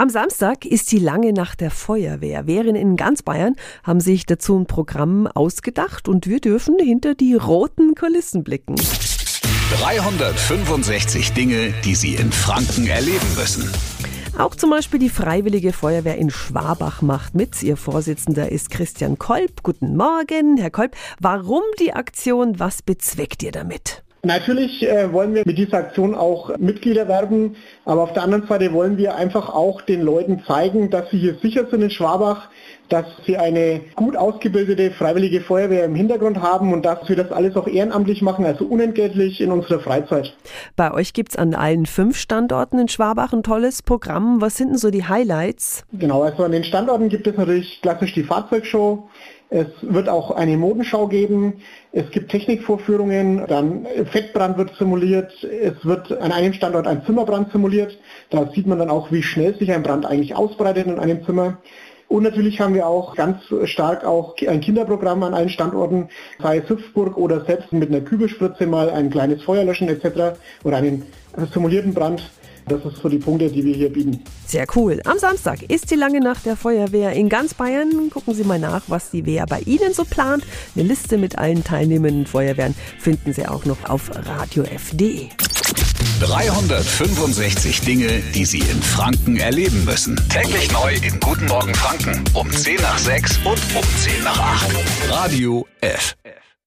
Am Samstag ist die lange Nacht der Feuerwehr. Während in ganz Bayern haben sich dazu ein Programm ausgedacht und wir dürfen hinter die roten Kulissen blicken. 365 Dinge, die Sie in Franken erleben müssen. Auch zum Beispiel die Freiwillige Feuerwehr in Schwabach macht mit. Ihr Vorsitzender ist Christian Kolb. Guten Morgen, Herr Kolb. Warum die Aktion? Was bezweckt ihr damit? Natürlich äh, wollen wir mit dieser Aktion auch Mitglieder werben, aber auf der anderen Seite wollen wir einfach auch den Leuten zeigen, dass sie hier sicher sind in Schwabach, dass sie eine gut ausgebildete freiwillige Feuerwehr im Hintergrund haben und dass wir das alles auch ehrenamtlich machen, also unentgeltlich in unserer Freizeit. Bei euch gibt es an allen fünf Standorten in Schwabach ein tolles Programm. Was sind denn so die Highlights? Genau, also an den Standorten gibt es natürlich klassisch die Fahrzeugshow. Es wird auch eine Modenschau geben. Es gibt Technikvorführungen, dann Fettbrand wird simuliert. Es wird an einem Standort ein Zimmerbrand simuliert. Da sieht man dann auch, wie schnell sich ein Brand eigentlich ausbreitet in einem Zimmer. Und natürlich haben wir auch ganz stark auch ein Kinderprogramm an allen Standorten, sei es Hüpfburg oder selbst mit einer Kübelspritze mal ein kleines Feuer löschen etc. oder einen simulierten Brand. Das ist so die Punkte, die wir hier bieten. Sehr cool. Am Samstag ist die lange Nacht der Feuerwehr in ganz Bayern. Gucken Sie mal nach, was die Wehr bei Ihnen so plant. Eine Liste mit allen teilnehmenden Feuerwehren finden Sie auch noch auf radiof.de. 365 Dinge, die Sie in Franken erleben müssen. Täglich neu in Guten Morgen Franken um 10 nach 6 und um 10 nach 8. Radio F.